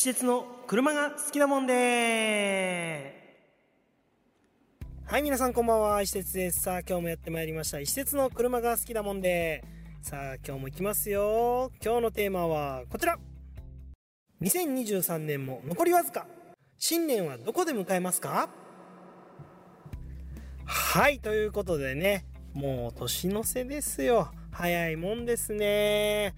石鉄の車が好きだもんで。はい皆さんこんばんは。石鉄です。さあ今日もやってまいりました。石鉄の車が好きだもんで。さあ今日も行きますよ。今日のテーマはこちら。2023年も残りわずか。新年はどこで迎えますか？はいということでね。もう年の瀬ですよ。早いもんですね。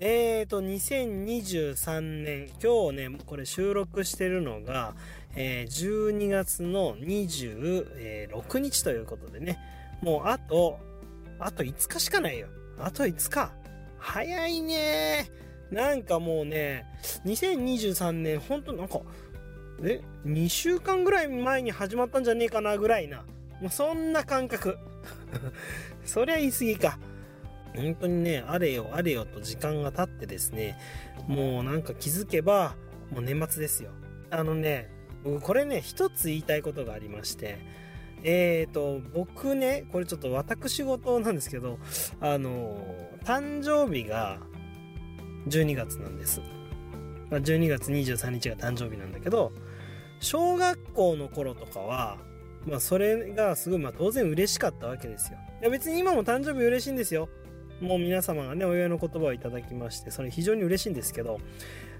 えーと、2023年、今日ね、これ収録してるのが、えー、12月の26日ということでね、もうあと、あと5日しかないよ。あと5日。早いねなんかもうね、2023年、ほんとなんか、え、2週間ぐらい前に始まったんじゃねえかなぐらいな。もうそんな感覚。そりゃ言い過ぎか。本当にね、あれよあれよと時間が経ってですね、もうなんか気づけば、もう年末ですよ。あのね、僕これね、一つ言いたいことがありまして、えーと、僕ね、これちょっと私事なんですけど、あの、誕生日が12月なんです。ま、12月23日が誕生日なんだけど、小学校の頃とかは、まあそれがすごい、まあ当然嬉しかったわけですよ。いや別に今も誕生日嬉しいんですよ。もう皆様がね、お祝いの言葉をいただきまして、それ非常に嬉しいんですけど、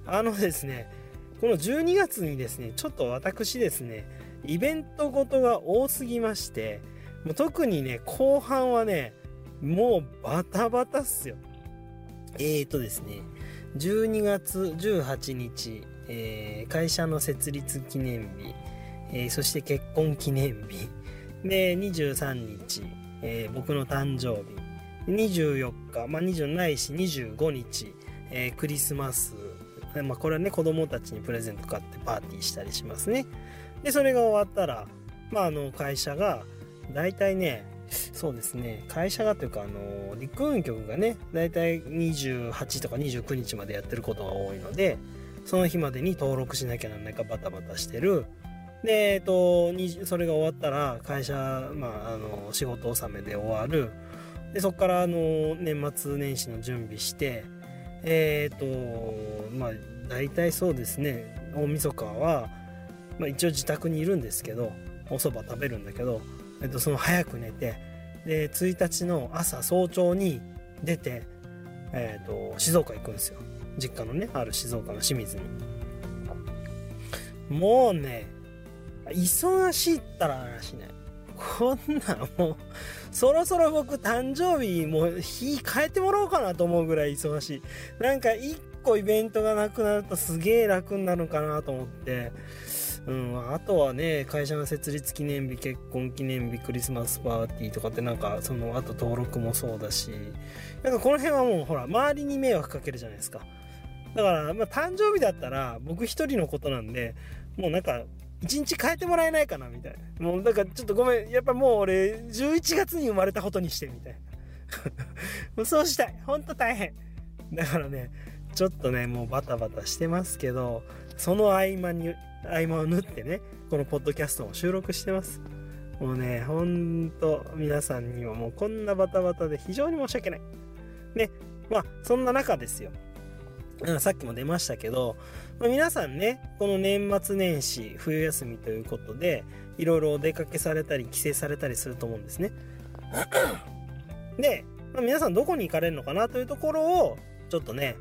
あのですね、この12月にですね、ちょっと私ですね、イベントごとが多すぎまして、もう特にね、後半はね、もうバタバタっすよ。えーとですね、12月18日、えー、会社の設立記念日、えー、そして結婚記念日、で、23日、えー、僕の誕生日、24日、まあ、20ないし25日、えー、クリスマス、まあ、これはね、子供たちにプレゼント買ってパーティーしたりしますね。で、それが終わったら、まあ、あの、会社が、大体ね、そうですね、会社がというか、あの、陸運局がね、大体28とか29日までやってることが多いので、その日までに登録しなきゃなんないかバタバタしてる。で、えっと、それが終わったら、会社、まあ、あの、仕事納めで終わる。でそこからあの年末年始の準備してえっ、ー、とまあ大体そうですね大晦日は、まあ、一応自宅にいるんですけどお蕎麦食べるんだけど、えっと、その早く寝てで1日の朝早朝に出て、えっと静岡行くんですよ。実家のねある静岡の清水に。もうね忙しいったら話ね。こんなんもうそろそろ僕誕生日もう日変えてもらおうかなと思うぐらい忙しい。なんか一個イベントがなくなるとすげえ楽になるかなと思って。うん、あとはね、会社の設立記念日、結婚記念日、クリスマスパーティーとかってなんか、その後登録もそうだし、なんかこの辺はもうほら、周りに迷惑かけるじゃないですか。だから、まあ誕生日だったら僕一人のことなんで、もうなんか1日変えてもらえないかなみたいな。もう、だからちょっとごめん。やっぱもう俺、11月に生まれたことにしてみたいな。もうそうしたい。ほんと大変。だからね、ちょっとね、もうバタバタしてますけど、その合間に、合間を縫ってね、このポッドキャストを収録してます。もうね、ほんと、皆さんにはもうこんなバタバタで非常に申し訳ない。ね、まあ、そんな中ですよ。さっきも出ましたけど、まあ、皆さんね、この年末年始、冬休みということで、いろいろお出かけされたり、帰省されたりすると思うんですね。で、まあ、皆さんどこに行かれるのかなというところを、ちょっとね、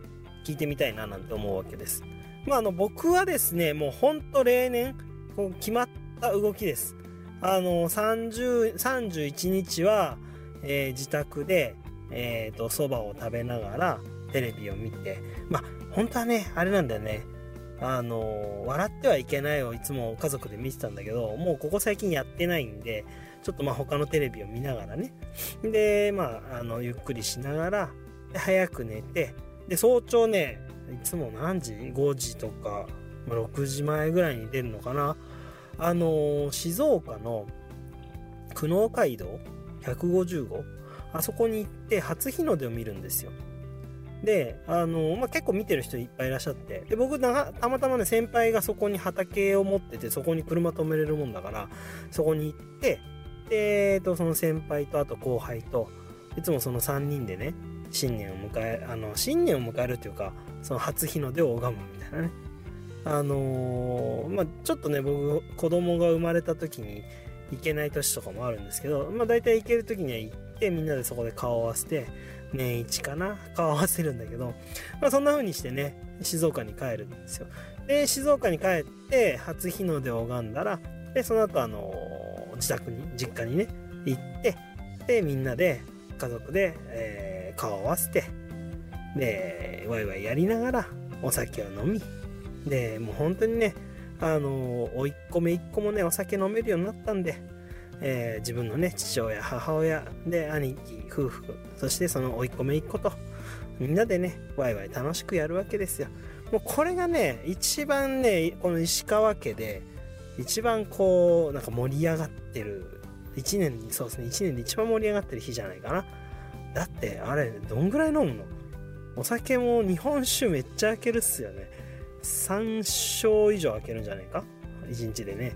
聞いてみたいななんて思うわけです。まあ、あの、僕はですね、もうほんと例年、こう決まった動きです。あの、30、31日は、えー、自宅で、えっ、ー、と、蕎麦を食べながら、テレビを見て、まあ、本当はね、あれなんだよね。あの、笑ってはいけないをいつも家族で見てたんだけど、もうここ最近やってないんで、ちょっとまあ他のテレビを見ながらね。で、まあ、あの、ゆっくりしながら、早く寝て、で、早朝ね、いつも何時 ?5 時とか、6時前ぐらいに出るのかな。あの静岡の久能街道？150号あそこに行って初日の出を見るんですよ。で、あの、まあ、結構見てる人いっぱいいらっしゃって、で、僕たまたまね、先輩がそこに畑を持ってて、そこに車止めれるもんだから、そこに行って、で、えっと、その先輩と、あと後輩と、いつもその3人でね、新年を迎え、あの、新年を迎えるというか、その初日の出を拝むみたいなね。あのー、まあ、ちょっとね、僕、子供が生まれた時に行けない年とかもあるんですけど、まあ、大体行ける時には行って、みんなでそこで顔を合わせて、年一かな顔合わせるんだけど、まあ、そんな風にしてね、静岡に帰るんですよ。で、静岡に帰って、初日の出を拝んだら、で、その後、あのー、自宅に、実家にね、行って、で、みんなで、家族で、えー、顔を合わせて、で、ワイワイやりながら、お酒を飲み、で、もう本当にね、あのー、おいっ子めいっ子もね、お酒飲めるようになったんで、えー、自分のね、父親、母親、で、兄貴、夫婦、そしてそのおいっ子めいっ子と、みんなでね、ワイワイ楽しくやるわけですよ。もうこれがね、一番ね、この石川家で、一番こう、なんか盛り上がってる、一年、そうですね、一年で一番盛り上がってる日じゃないかな。だって、あれ、どんぐらい飲むの？お酒も日本酒めっちゃ開けるっすよね。3勝以上開けるんじゃないか ?1 日でね。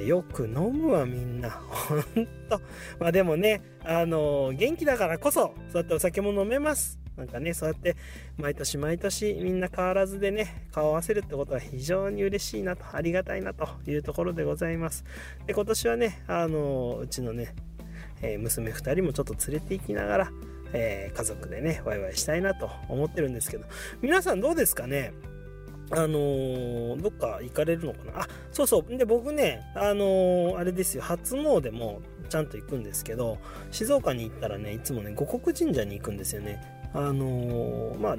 よく飲むわ、みんな。ほんと。まあでもね、あのー、元気だからこそ、そうやってお酒も飲めます。なんかね、そうやって毎年毎年みんな変わらずでね、顔を合わせるってことは非常に嬉しいなと、ありがたいなというところでございます。で、今年はね、あのー、うちのね、えー、娘2人もちょっと連れて行きながら、え家族でね、ワイワイしたいなと思ってるんですけど、皆さんどうですかね？あのー、どっか行かれるのかな？あ、そうそう。で、僕ね、あのー、あれですよ、初詣もちゃんと行くんですけど、静岡に行ったらね、いつもね、五国神社に行くんですよね。あのー、まあ、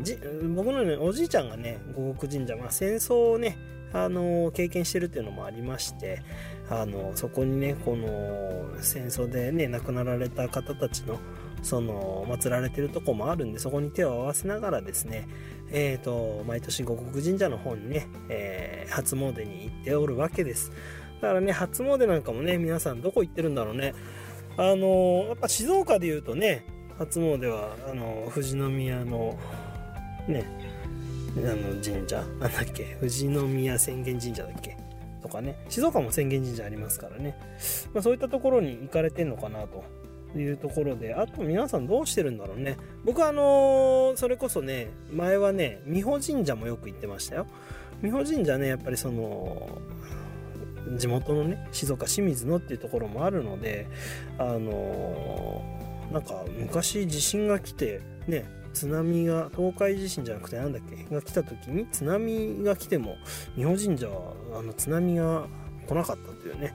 僕のね、おじいちゃんがね、五国神社、まあ、戦争をね、あの経験してるっていうのもありまして、あのそこにね、この戦争でね、亡くなられた方たちの、その、祀られてるとこもあるんで、そこに手を合わせながらですね、え、ー、と、毎年五国神社の方にね、えー、初詣に行っておるわけです。だからね、初詣なんかもね、皆さんどこ行ってるんだろうね。あのやっぱ静岡で言うとね、初詣は、あの富士宮の、ね、あの神社、なんだっけ、富士宮浅間神社だっけ？とかね、静岡も浅間神社ありますからね、まあ、そういったところに行かれてんのかなと。いうところで、あと皆さんどうしてるんだろうね。僕はあのー、それこそね、前はね、美保神社もよく行ってましたよ。美保神社ね、やっぱりその、地元のね、静岡清水のっていうところもあるので、あのー、なんか昔地震が来て、ね、津波が、東海地震じゃなくてなんだっけ、が来た時に津波が来ても、日本神社はあの津波が来なかったっていうね、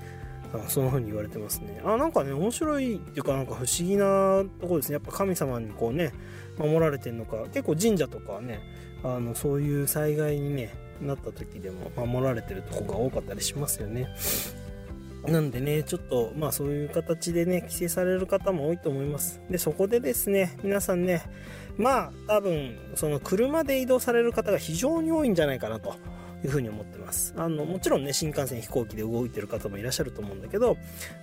あそんな風に言われてますね。あ、なんかね、面白いっていうかなんか不思議なとこですね。やっぱ神様にこうね、守られてるのか、結構神社とかね、あの、そういう災害にね、なった時でも守られてるとこが多かったりしますよね。なんでね、ちょっと、まあそういう形でね、規制される方も多いと思います。で、そこでですね、皆さんね、まあ多分、その車で移動される方が非常に多いんじゃないかなと。いうふうに思ってます。あの、もちろんね、新幹線、飛行機で動いてる方もいらっしゃると思うんだけど、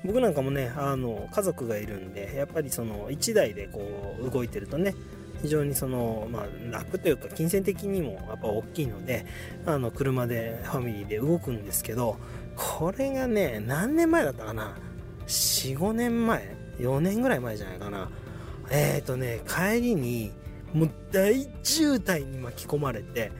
僕なんかもね、あの、家族がいるんで、やっぱりその、1台でこう、動いてるとね、非常にその、まあ、楽というか、金銭的にもやっぱ大きいので、あの、車で、ファミリーで動くんですけど、これがね、何年前だったかな ?4、5年前 ?4 年ぐらい前じゃないかな？えっ、ー、とね、帰りに、もう大渋滞に巻き込まれて、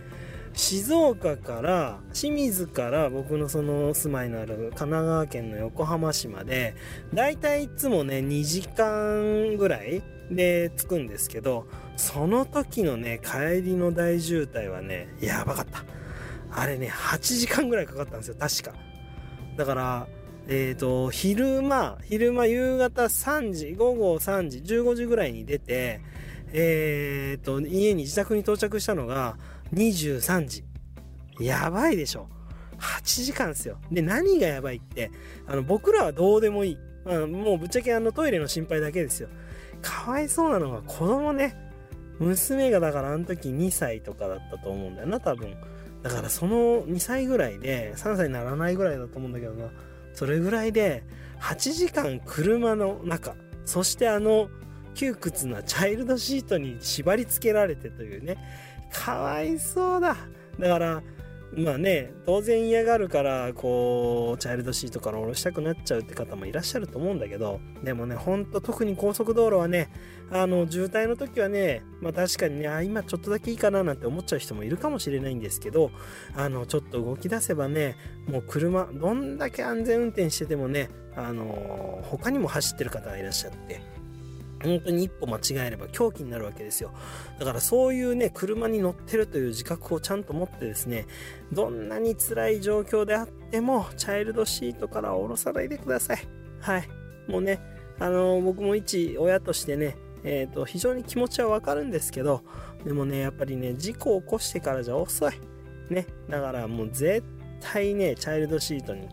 静岡から清水から僕のその住まいのある神奈川県の横浜市までだいたいいつもね2時間ぐらいで着くんですけどその時のね帰りの大渋滞はねやばかった。あれね8時間ぐらいかかったんですよ確か。だからえっ、ー、と昼間昼間夕方3時午後3時15時ぐらいに出てえっ、ー、と家に自宅に到着したのが23時。やばいでしょ。8時間ですよ。で、何がやばいって、あの、僕らはどうでもいい。あのもうぶっちゃけあのトイレの心配だけですよ。かわいそうなのが子供ね。娘がだからあの時2歳とかだったと思うんだよな、多分。だからその2歳ぐらいで、3歳にならないぐらいだと思うんだけどな。それぐらいで、8時間車の中、そしてあの、窮屈なチャイルドシートに縛り付けられてというね。かわいそうだ。だから、まあね当然嫌がるからこうチャイルドシートから下ろしたくなっちゃうって方もいらっしゃると思うんだけどでもねほんと特に高速道路はねあの渋滞の時はねまあ確かにねあ今ちょっとだけいいかななんて思っちゃう人もいるかもしれないんですけどあのちょっと動き出せばねもう車どんだけ安全運転しててもねあの他にも走ってる方がいらっしゃって本当に一歩間違えれば狂気になるわけですよ。だからそういうね、車に乗ってるという自覚をちゃんと持ってですね、どんなに辛い状況であっても、チャイルドシートから降ろさないでください。はい。もうね、あのー、僕も一親としてね、えっ、ー、と、非常に気持ちはわかるんですけど、でもね、やっぱりね、事故を起こしてからじゃ遅い。ね。だからもう絶対ね、チャイルドシートに、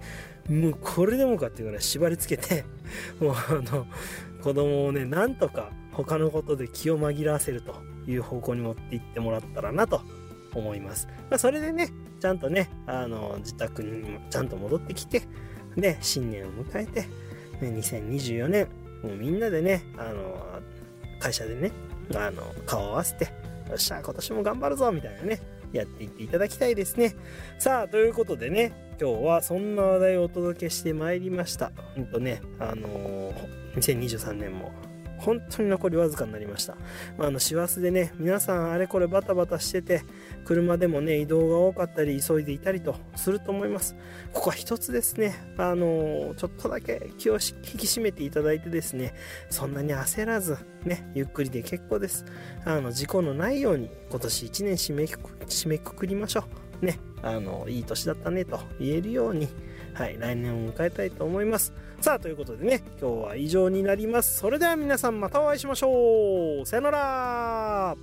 もうこれでもかっていうぐらい縛り付けて、もうあの、子供をね、なんとか他のことで気を紛らわせるという方向に持っていってもらったらなと思います。まあ、それでね、ちゃんとね、あの、自宅にちゃんと戻ってきて、で、新年を迎えて、ね、2024年、もうみんなでね、あの、会社でね、あの、顔を合わせて、よっしゃ、今年も頑張るぞみたいなね、やっていっていただきたいですね。さあ、ということでね、今日はそんな話題をお届けしてまいりました。ほんとね、あのー、2023年も本当に残りわずかになりました。まあ、あの、師走でね、皆さんあれこれバタバタしてて、車でもね、移動が多かったり、急いでいたりとすると思います。ここは一つですね、あの、ちょっとだけ気を引き締めていただいてですね、そんなに焦らず、ね、ゆっくりで結構です。あの、事故のないように、今年1年締め締めくくりましょう。ね、あの、いい年だったねと言えるように、はい、来年を迎えたいと思います。さあ、ということでね、今日は以上になります。それでは皆さんまたお会いしましょう。さよなら